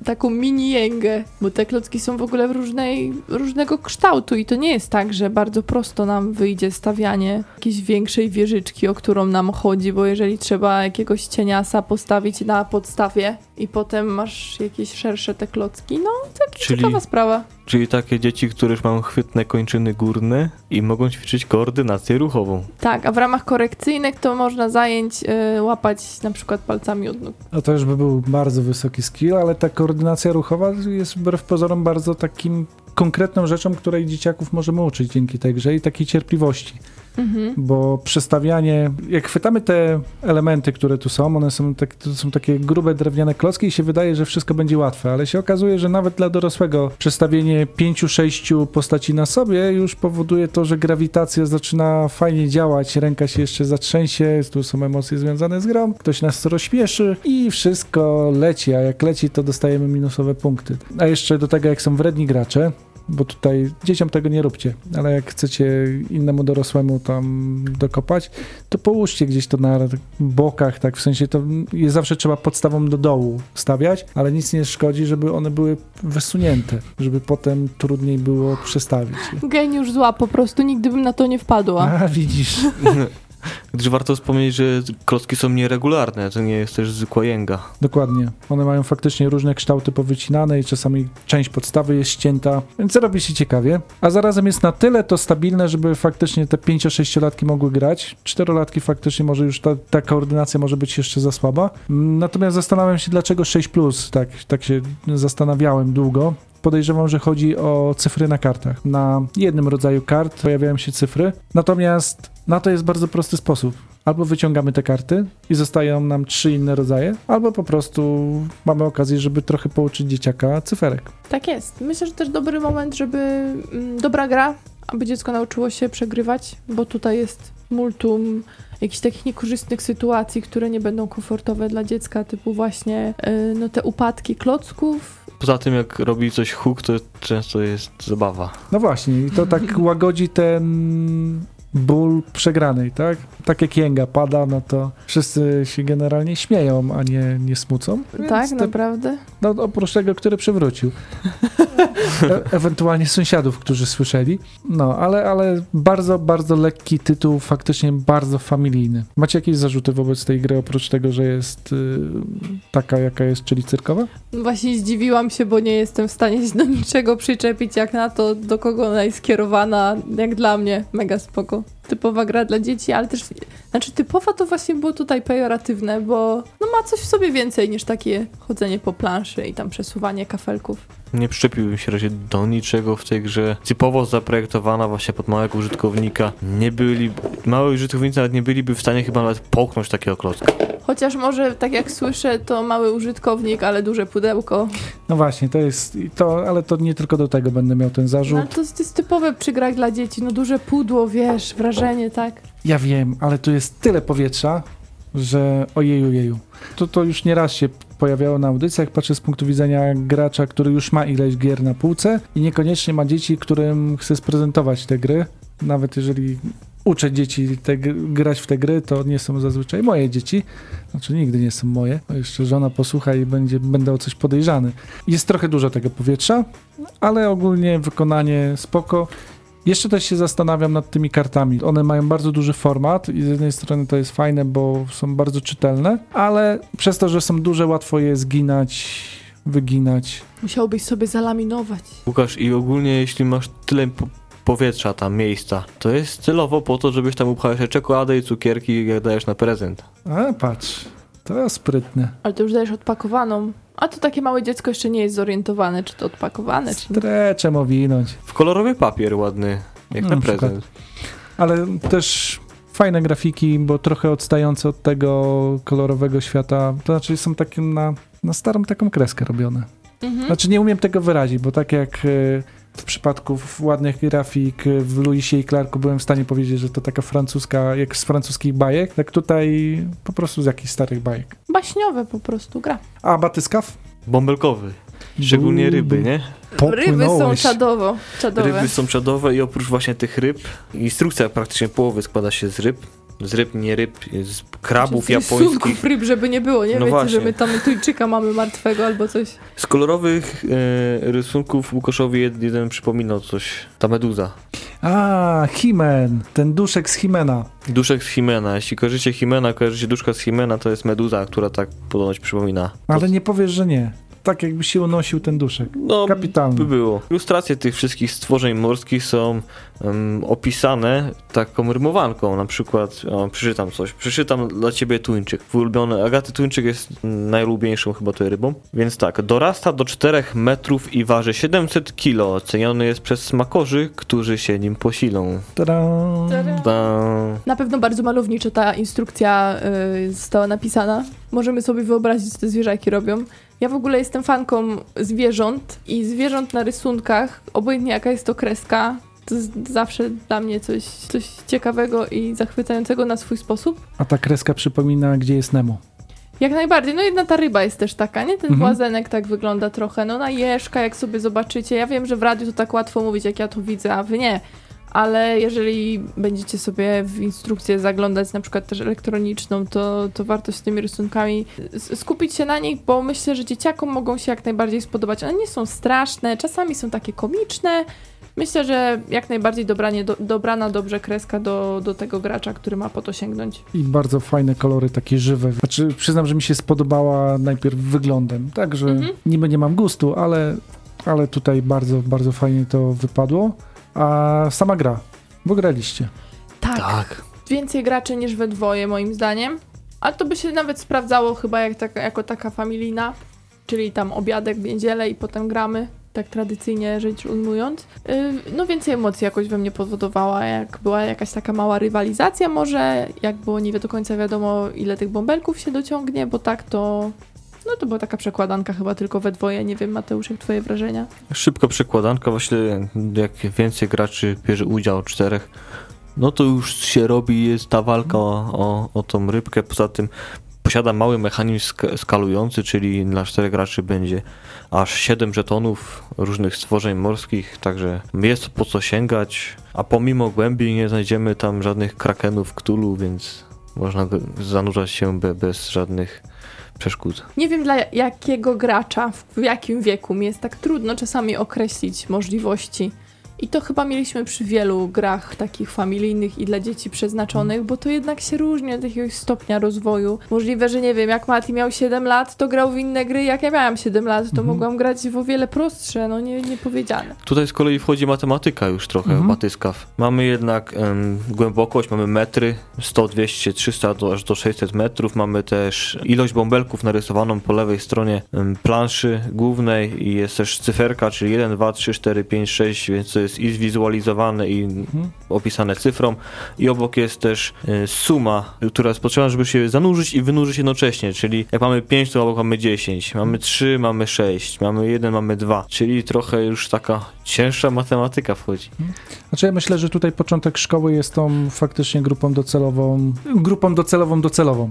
taką mini jęgę, bo te klocki są w ogóle w różnej, różnego kształtu i to nie jest tak, że bardzo prosto nam wyjdzie stawianie jakiejś większej wieżyczki, o którą nam chodzi, bo jeżeli trzeba jakiegoś cieniasa postawić na podstawie i potem masz jakieś szersze te klocki. No, taka Czyli- ciekawa sprawa. Czyli takie dzieci, które już mają chwytne kończyny górne i mogą ćwiczyć koordynację ruchową. Tak, a w ramach korekcyjnych to można zajęć y, łapać na przykład palcami od nóg. No to już by był bardzo wysoki skill, ale ta koordynacja ruchowa jest wbrew pozorom bardzo takim konkretną rzeczą, której dzieciaków możemy uczyć dzięki tej grze i takiej cierpliwości. Bo przestawianie, jak chwytamy te elementy, które tu są, one są, tak, są takie grube drewniane klocki i się wydaje, że wszystko będzie łatwe, ale się okazuje, że nawet dla dorosłego przestawienie pięciu, sześciu postaci na sobie już powoduje to, że grawitacja zaczyna fajnie działać, ręka się jeszcze zatrzęsie, tu są emocje związane z grą, ktoś nas rozśmieszy i wszystko leci, a jak leci, to dostajemy minusowe punkty. A jeszcze do tego, jak są wredni gracze, bo tutaj dzieciom tego nie róbcie, ale jak chcecie innemu dorosłemu tam dokopać, to połóżcie gdzieś to na bokach, tak w sensie to je zawsze trzeba podstawą do dołu stawiać, ale nic nie szkodzi, żeby one były wysunięte, żeby potem trudniej było przestawić. je. Geniusz zła, po prostu nigdy bym na to nie wpadła. A widzisz, Gdyż warto wspomnieć, że klocki są nieregularne, to nie jest też zwykła jęga. dokładnie. One mają faktycznie różne kształty powycinane i czasami część podstawy jest ścięta, więc robi się ciekawie. A zarazem jest na tyle to stabilne, żeby faktycznie te 5-6-latki mogły grać. 4-latki faktycznie może już ta, ta koordynacja może być jeszcze za słaba. Natomiast zastanawiam się, dlaczego 6+, tak, tak się zastanawiałem długo. Podejrzewam, że chodzi o cyfry na kartach. Na jednym rodzaju kart pojawiają się cyfry, natomiast na to jest bardzo prosty sposób. Albo wyciągamy te karty i zostają nam trzy inne rodzaje, albo po prostu mamy okazję, żeby trochę pouczyć dzieciaka cyferek. Tak jest. Myślę, że też dobry moment, żeby mm, dobra gra, aby dziecko nauczyło się przegrywać, bo tutaj jest multum jakichś takich niekorzystnych sytuacji, które nie będą komfortowe dla dziecka, typu właśnie y, no, te upadki klocków. Poza tym, jak robi coś huk, to często jest zabawa. No właśnie, i to tak łagodzi ten ból przegranej, tak? Tak jak jęga pada, no to wszyscy się generalnie śmieją, a nie, nie smucą. Więc tak, to- naprawdę. No oprócz tego, który przywrócił. E ewentualnie sąsiadów, którzy słyszeli. No, ale, ale bardzo, bardzo lekki tytuł, faktycznie bardzo familijny. Macie jakieś zarzuty wobec tej gry, oprócz tego, że jest y, taka, jaka jest, czyli cyrkowa? Właśnie zdziwiłam się, bo nie jestem w stanie się do niczego przyczepić, jak na to, do kogo ona jest skierowana. Jak dla mnie, mega spoko. Typowa gra dla dzieci, ale też, znaczy typowa to właśnie było tutaj pejoratywne, bo no ma coś w sobie więcej niż takie chodzenie po planszy i tam przesuwanie kafelków. Nie przyczepiłbym się raczej do niczego w tej grze. Typowo zaprojektowana właśnie pod małego użytkownika. Nie byli, małe użytkownicy nawet nie byliby w stanie chyba nawet połknąć takiego klocka. Chociaż może, tak jak słyszę, to mały użytkownik, ale duże pudełko. No właśnie, to jest to, ale to nie tylko do tego będę miał ten No, zarzut. ale to jest, to jest typowe przy grach dla dzieci. No duże pudło, wiesz, wrażenie, tak? Ja wiem, ale tu jest tyle powietrza, że ojeju, jeju. To, to już nieraz się pojawiało na audycjach, patrzę z punktu widzenia gracza, który już ma ileś gier na półce i niekoniecznie ma dzieci, którym chce sprezentować te gry. Nawet jeżeli uczę dzieci te, gr- grać w te gry, to nie są zazwyczaj moje dzieci. Znaczy nigdy nie są moje. Bo Jeszcze żona posłucha i będzie, będę o coś podejrzany. Jest trochę dużo tego powietrza, ale ogólnie wykonanie spoko. Jeszcze też się zastanawiam nad tymi kartami. One mają bardzo duży format i z jednej strony to jest fajne, bo są bardzo czytelne, ale przez to, że są duże, łatwo je zginać, wyginać. Musiałbyś sobie zalaminować. Łukasz, i ogólnie jeśli masz tyle powietrza tam, miejsca, to jest celowo po to, żebyś tam upchał jeszcze czekoladę i cukierki, jak dajesz na prezent. A patrz, to sprytne. Ale to już dajesz odpakowaną. A to takie małe dziecko jeszcze nie jest zorientowane, czy to odpakowane, czy nie. Streczem owinąć. W kolorowy papier ładny, jak na na prezent. Ale też fajne grafiki, bo trochę odstające od tego kolorowego świata. To znaczy są takie na, na starą taką kreskę robione. Mhm. Znaczy nie umiem tego wyrazić, bo tak jak e, w przypadku ładnych grafik w Louisie i Clarku byłem w stanie powiedzieć, że to taka francuska, jak z francuskich bajek, tak tutaj po prostu z jakichś starych bajek. Baśniowe po prostu gra. A batyskaw? Bąbelkowy. Szczególnie ryby, nie? Ryby są Popłynąłeś. czadowo, czadowe. Ryby są czadowe i oprócz właśnie tych ryb, instrukcja praktycznie połowy składa się z ryb. Z ryb, nie ryb, z krabów Czy z rysunków japońskich. ryb, żeby nie było, nie? No Wiecie, właśnie. że my tam tuńczyka mamy martwego albo coś. Z kolorowych e, rysunków Łukaszowi jed- jeden przypominał coś. Ta meduza. A, Himen, ten duszek z Himena. Duszek z Himena. Jeśli kojarzycie Himena, kojarzycie duszka z Himena, to jest meduza, która tak ponoć przypomina. Ale nie powiesz, że nie. Tak jakby się unosił ten duszek. No, Kapitalny. by było. Ilustracje tych wszystkich stworzeń morskich są em, opisane taką rymowanką. Na przykład, o, przeczytam coś. Przeczytam dla ciebie tuńczyk. Ulubiony Agaty tuńczyk jest najlubieńszą chyba tutaj rybą. Więc tak, dorasta do 4 metrów i waży 700 kilo. Ceniony jest przez smakorzy, którzy się nim posilą. Tada. Tada. Ta... Na pewno bardzo malowniczo ta instrukcja y, została napisana. Możemy sobie wyobrazić, co te zwierzaki robią. Ja w ogóle jestem fanką zwierząt i zwierząt na rysunkach, obojętnie jaka jest to kreska, to jest zawsze dla mnie coś, coś ciekawego i zachwycającego na swój sposób. A ta kreska przypomina, gdzie jest Nemo. Jak najbardziej. No jedna ta ryba jest też taka, nie? Ten Mhm. błazenek tak wygląda trochę. No na jeżka, jak sobie zobaczycie. Ja wiem, że w radiu to tak łatwo mówić, jak ja to widzę, a wy nie. Ale jeżeli będziecie sobie w instrukcję zaglądać, na przykład też elektroniczną, to, to warto się tymi rysunkami skupić się na nich, bo myślę, że dzieciakom mogą się jak najbardziej spodobać. One nie są straszne, czasami są takie komiczne. Myślę, że jak najbardziej dobranie, do, dobrana dobrze kreska do, do tego gracza, który ma po to sięgnąć. I bardzo fajne kolory, takie żywe. Znaczy, przyznam, że mi się spodobała najpierw wyglądem. Także Mhm. niby nie mam gustu, ale, ale tutaj bardzo, bardzo fajnie to wypadło. A sama gra, bo graliście. tak. Tak. więcej graczy niż we dwoje, moim zdaniem. Ale to by się nawet sprawdzało chyba jak taka, jako taka familijna, czyli tam obiadek w niedzielę i potem gramy, tak tradycyjnie rzecz ujmując. Yy, no więcej emocji jakoś we mnie powodowała, jak była jakaś taka mała rywalizacja może, jak było nie do końca wiadomo ile tych bąbelków się dociągnie, bo tak to... No to była taka przekładanka chyba tylko we dwoje, nie wiem Mateusz, jak twoje wrażenia? Szybko przekładanka, właśnie jak więcej graczy bierze udział, czterech, no to już się robi, jest ta walka o, o, tą rybkę. Poza tym posiada mały mechanizm sk- skalujący, czyli dla czterech graczy będzie aż 7 żetonów różnych stworzeń morskich, także jest po co sięgać, a pomimo głębi nie znajdziemy tam żadnych krakenów, ktulu, więc można zanurzać się be, bez żadnych przeszkód. Nie wiem dla jakiego gracza, w, jakim wieku mi jest tak trudno czasami określić możliwości. I to chyba mieliśmy przy wielu grach takich familijnych i dla dzieci przeznaczonych, bo to jednak się różni od jakiegoś stopnia rozwoju. Możliwe, że nie wiem, jak Mati miał 7 lat, to grał w inne gry, jak ja miałam 7 lat, to Mhm. mogłam grać w o wiele prostsze, no nie, niepowiedziane. Tutaj z kolei wchodzi matematyka już trochę Mhm. w batyskaw. Mamy jednak em, głębokość, mamy metry 100, 200, 300 do, aż do 600 metrów. Mamy też ilość bąbelków narysowaną po lewej stronie em, planszy głównej i jest też cyferka, czyli 1, 2, 3, 4, 5, 6, więc to jest i zwizualizowane i Mhm. opisane cyfrą. I obok jest też e, suma, która jest potrzebna, żeby się zanurzyć i wynurzyć jednocześnie, czyli jak mamy 5, to obok mamy 10, mamy 3, mamy 6, mamy 1, mamy 2, czyli trochę już taka cięższa matematyka wchodzi. Znaczy ja myślę, że tutaj początek szkoły jest tą faktycznie grupą docelową, grupą docelową docelową.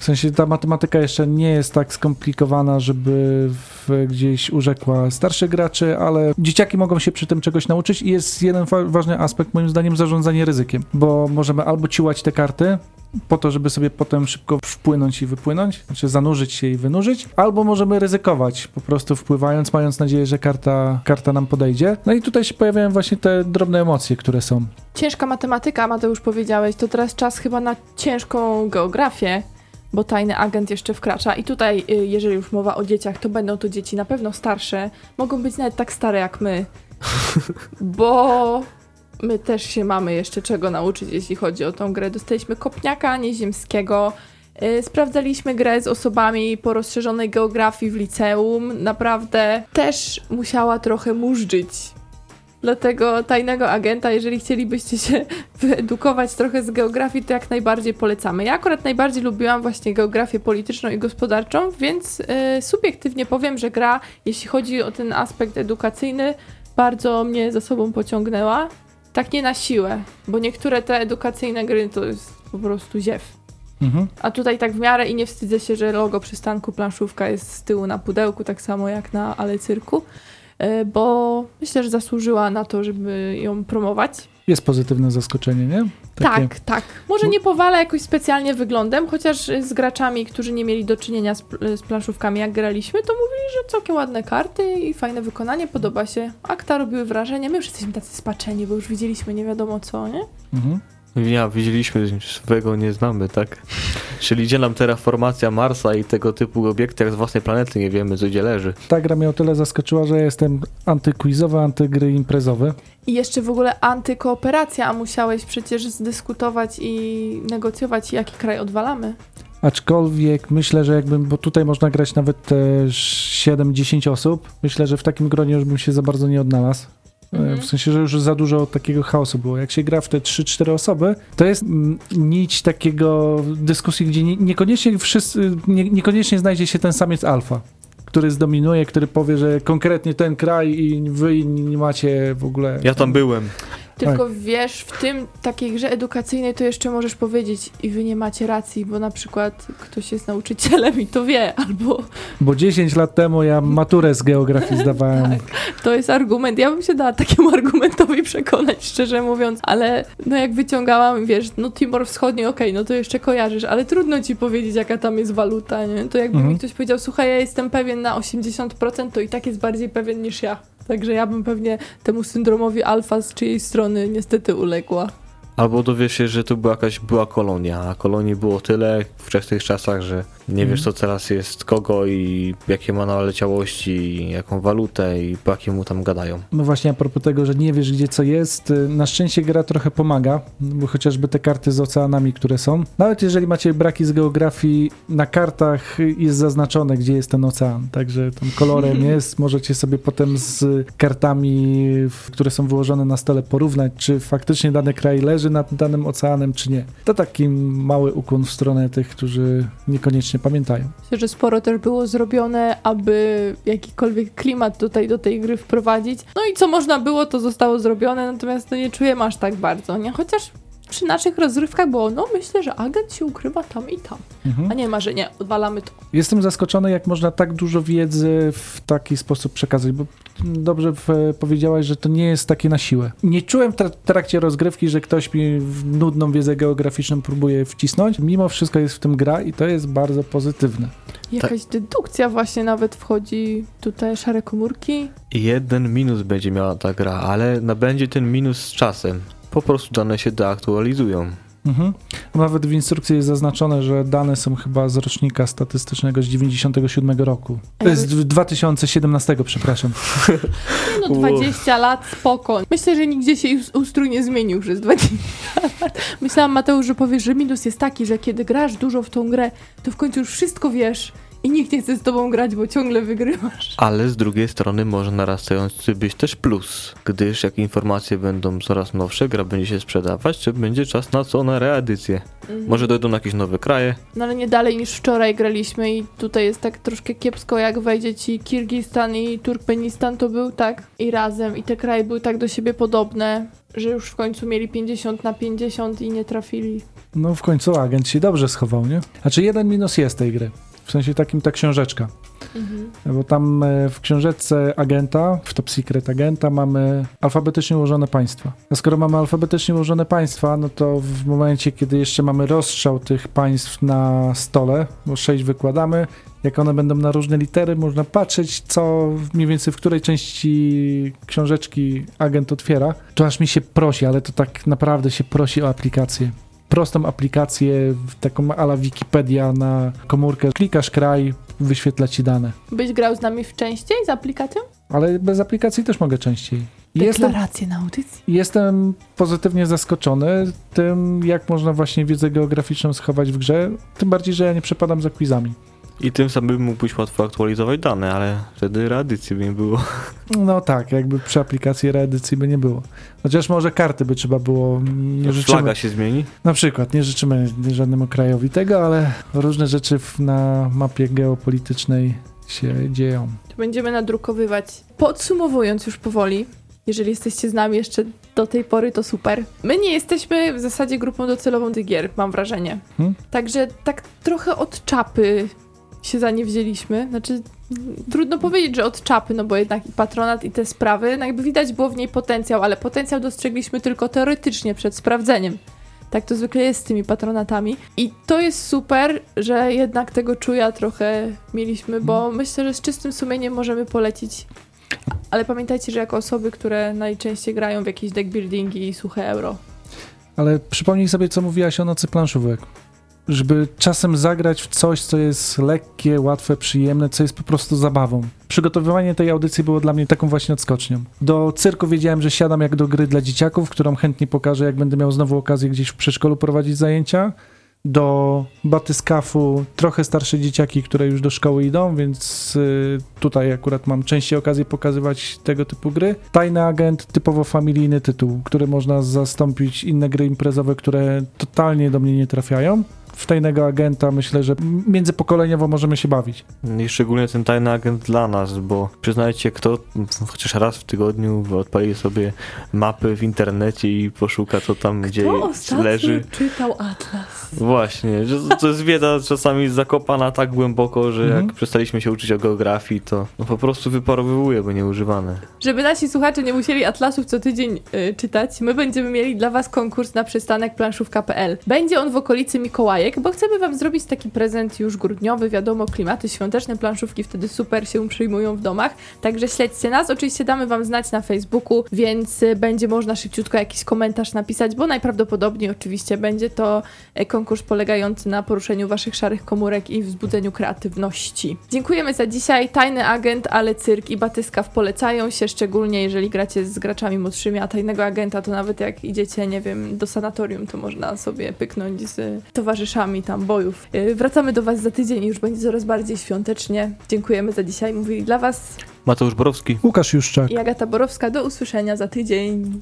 W sensie ta matematyka jeszcze nie jest tak skomplikowana, żeby w, gdzieś urzekła starszych graczy, ale dzieciaki mogą się przy tym czegoś nauczyć i jest jeden wa- ważny aspekt moim zdaniem zarządzanie ryzykiem, bo możemy albo ciłać te karty po to, żeby sobie potem szybko wpłynąć i wypłynąć, znaczy zanurzyć się i wynurzyć, albo możemy ryzykować, po prostu wpływając, mając nadzieję, że karta, karta nam podejdzie. No i tutaj się pojawiają właśnie te drobne emocje, które są. Ciężka matematyka, Mateusz powiedziałeś, to teraz czas chyba na ciężką geografię, bo tajny agent jeszcze wkracza. I tutaj, y, jeżeli już mowa o dzieciach, to będą to dzieci na pewno starsze, mogą być nawet tak stare jak my, bo my też się mamy jeszcze czego nauczyć, jeśli chodzi o tą grę. Dostaliśmy kopniaka nieziemskiego. y, Sprawdzaliśmy grę z osobami po rozszerzonej geografii w liceum. Naprawdę też musiała trochę murzyć. Dlatego tajnego agenta, jeżeli chcielibyście się wyedukować trochę z geografii, to jak najbardziej polecamy. Ja akurat najbardziej lubiłam właśnie geografię polityczną i gospodarczą, więc y, subiektywnie powiem, że gra, jeśli chodzi o ten aspekt edukacyjny, bardzo mnie za sobą pociągnęła. Tak nie na siłę, bo niektóre te edukacyjne gry to jest po prostu ziew. Mhm. A tutaj tak w miarę i nie wstydzę się, że logo przystanku planszówka jest z tyłu na pudełku, tak samo jak na Ale Cyrku, bo myślę, że zasłużyła na to, żeby ją promować. jest pozytywne zaskoczenie, nie? Takie- Tak, tak. Może nie powala jakoś specjalnie wyglądem, chociaż z graczami, którzy nie mieli do czynienia z, z planszówkami, jak graliśmy, to mówili, że całkiem ładne karty i fajne wykonanie, podoba się. Akta robiły wrażenie, my już jesteśmy tacy spaczeni, bo już widzieliśmy nie wiadomo co, nie? Mhm. Ja, widzieliśmy, swego nie znamy, tak? Czyli idzie nam terraformacja Marsa i tego typu obiekty, jak z własnej planety nie wiemy, co gdzie leży. Ta gra mnie o tyle zaskoczyła, że ja jestem antyquizowy, antygry imprezowy. I jeszcze w ogóle antykooperacja, a musiałeś przecież zdyskutować i negocjować, jaki kraj odwalamy. Aczkolwiek myślę, że jakbym, bo tutaj można grać nawet też 7-10 osób, myślę, że w takim gronie już bym się za bardzo nie odnalazł. E, Mhm. W sensie, że już za dużo takiego chaosu było. Jak się gra w te 3-4 osoby, to jest nić takiego dyskusji, gdzie nie, niekoniecznie wszyscy, nie, niekoniecznie znajdzie się ten samiec alfa, który zdominuje, który powie, że konkretnie ten kraj i wy nie macie w ogóle... Ja tam byłem. Tylko wiesz, w tym takiej grze edukacyjnej to jeszcze możesz powiedzieć i wy nie macie racji, bo na przykład ktoś jest nauczycielem i to wie, albo Bo 10 lat temu ja maturę z geografii zdawałem. Tak. to jest argument. Ja bym się dała takiemu argumentowi przekonać, szczerze mówiąc, ale no jak wyciągałam, wiesz, no Timor Wschodni, okej, no to jeszcze kojarzysz, ale trudno ci powiedzieć, jaka tam jest waluta, nie? To jakby Mhm. mi ktoś powiedział, słuchaj, ja jestem pewien na 80%, to i tak jest bardziej pewien niż ja. Także ja bym pewnie temu syndromowi alfa z czyjej strony niestety uległa. Albo dowiesz się, że to była jakaś była kolonia, a kolonii było tyle w wczesnych czasach, że nie wiesz co teraz jest kogo i jakie ma naleciałości, i jaką walutę i po jakiemu tam gadają. No właśnie a propos tego, że nie wiesz gdzie co jest, y, na szczęście gra trochę pomaga, bo chociażby te karty z oceanami, które są, nawet jeżeli macie braki z geografii, na kartach jest zaznaczone gdzie jest ten ocean, także tam kolorem jest, możecie sobie potem z kartami, które są wyłożone na stole porównać, czy faktycznie dany kraj leży nad danym oceanem, czy nie. To taki mały ukłon w stronę tych, którzy niekoniecznie pamiętają. Myślę, że sporo też było zrobione, aby jakikolwiek klimat tutaj do tej gry wprowadzić. No i co można było, to zostało zrobione, natomiast no nie czujemy aż tak bardzo, nie? Chociaż przy naszych rozrywkach było, no myślę, że agent się ukrywa tam i tam. Mhm. A nie ma, że nie, odwalamy to. Jestem zaskoczony, jak można tak dużo wiedzy w taki sposób przekazać, bo dobrze w, powiedziałaś, że to nie jest takie na siłę. Nie czułem tra- w trakcie rozgrywki, że ktoś mi w nudną wiedzę geograficzną próbuje wcisnąć. Mimo wszystko jest w tym gra i to jest bardzo pozytywne. Jakaś dedukcja właśnie nawet wchodzi, tutaj szare komórki. I jeden minus będzie miała ta gra, ale na- będzie ten minus z czasem. Po prostu dane się deaktualizują. Mhm. Nawet w instrukcji jest zaznaczone, że dane są chyba z rocznika statystycznego z 97 roku. Z 2017, przepraszam. No 20 lat, spoko. Myślę, że nigdzie się us- ustrój nie zmienił przez 20 lat. Myślałam, Mateusz, że powiesz, że minus jest taki, że kiedy grasz dużo w tą grę, to w końcu już wszystko wiesz i nikt nie chce z tobą grać, bo ciągle wygrywasz. Ale z drugiej strony może narastający być też plus, gdyż jak informacje będą coraz nowsze, gra będzie się sprzedawać, czy będzie czas na co? Na reedycję. Może dojdą na jakieś nowe kraje. No ale nie dalej niż wczoraj graliśmy i tutaj jest tak troszkę kiepsko, jak wejdzie ci Kirgistan i Turkmenistan to był tak i razem i te kraje były tak do siebie podobne, że już w końcu mieli 50 na 50 i nie trafili. No w końcu agent się dobrze schował, nie? Znaczy jeden minus jest tej gry. W sensie takim ta książeczka. Bo tam e, w książeczce agenta, w Top Secret agenta mamy alfabetycznie ułożone państwa. A skoro mamy alfabetycznie ułożone państwa, no to w momencie, kiedy jeszcze mamy rozstrzał tych państw na stole, bo sześć wykładamy, jak one będą na różne litery, można patrzeć, co mniej więcej w której części książeczki agent otwiera. To aż mi się prosi, ale to tak naprawdę się prosi o aplikację prostą aplikację, taką ala Wikipedia na komórkę. Klikasz kraj, wyświetla ci dane. Byś grał z nami w częściej z aplikacją? Ale bez aplikacji też mogę częściej. I Jestem, na audycji. jestem pozytywnie zaskoczony tym, jak można właśnie wiedzę geograficzną schować w grze. Tym bardziej, że ja nie przepadam za quizami. I tym samym mógłbyś łatwo aktualizować dane, ale wtedy reedycji by nie było. No tak, jakby przy aplikacji reedycji by nie było. Chociaż może karty by trzeba było. Nie życzymy, Flaga się zmieni. na przykład, nie życzymy żadnemu krajowi tego, ale różne rzeczy w, na mapie geopolitycznej się dzieją. To będziemy nadrukowywać. Podsumowując już powoli, jeżeli jesteście z nami jeszcze do tej pory, to super. My nie jesteśmy w zasadzie grupą docelową tych gier, mam wrażenie. Hmm? Także tak trochę od czapy się za nie wzięliśmy. Znaczy, trudno powiedzieć, że od czapy, no bo jednak i patronat i te sprawy, no jakby widać było w niej potencjał, ale potencjał dostrzegliśmy tylko teoretycznie przed sprawdzeniem. Tak to zwykle jest z tymi patronatami. I to jest super, że jednak tego czuja trochę mieliśmy, bo myślę, że z czystym sumieniem możemy polecić. Ale pamiętajcie, że jako osoby, które najczęściej grają w jakieś deckbuildingi i suche euro, Ale przypomnij sobie, co mówiłaś o nocy planszówek. Żeby czasem zagrać w coś, co jest lekkie, łatwe, przyjemne, co jest po prostu zabawą. Przygotowywanie tej audycji było dla mnie taką właśnie odskocznią. Do cyrku wiedziałem, że siadam jak do gry dla dzieciaków, którą chętnie pokażę, jak będę miał znowu okazję gdzieś w przedszkolu prowadzić zajęcia. Do batyskafu trochę starsze dzieciaki, które już do szkoły idą, więc y, tutaj akurat mam częściej okazję pokazywać tego typu gry. Tajny agent, typowo familijny tytuł, który można zastąpić inne gry imprezowe, które totalnie do mnie nie trafiają. W tajnego agenta myślę, że międzypokoleniowo możemy się bawić. I szczególnie ten tajny agent dla nas, bo przyznajcie, kto chociaż raz w tygodniu odpali sobie mapy w internecie i poszuka, co tam gdzie Kto leży. czytał Atlas? Właśnie, że to jest wiedza czasami zakopana tak głęboko, że Mhm. jak przestaliśmy się uczyć o geografii, to no po prostu wyparowywuje, bo nieużywane. Żeby nasi słuchacze nie musieli atlasów co tydzień y, czytać, my będziemy mieli dla Was konkurs na przystanek planszówka.pl. Będzie on w okolicy Mikołajek, bo chcemy Wam zrobić taki prezent już grudniowy, wiadomo, klimaty świąteczne, planszówki wtedy super się przyjmują w domach, także śledźcie nas, oczywiście damy Wam znać na Facebooku, więc y, będzie można szybciutko jakiś komentarz napisać, bo najprawdopodobniej oczywiście będzie to e, konkurs polegający na poruszeniu Waszych szarych komórek i wzbudzeniu kreatywności. Dziękujemy za dzisiaj, Tajny Agent, ale Cyrk i Batyskaw polecają się, szczególnie jeżeli gracie z graczami młodszymi, a Tajnego Agenta to nawet jak idziecie, nie wiem, do sanatorium, to można sobie pyknąć z towarzyszami tam bojów. Yy, Wracamy do Was za tydzień i już będzie coraz bardziej świątecznie. Dziękujemy za dzisiaj, mówili dla Was Mateusz Borowski. Łukasz Juszczak. i Agata Borowska. Do usłyszenia za tydzień.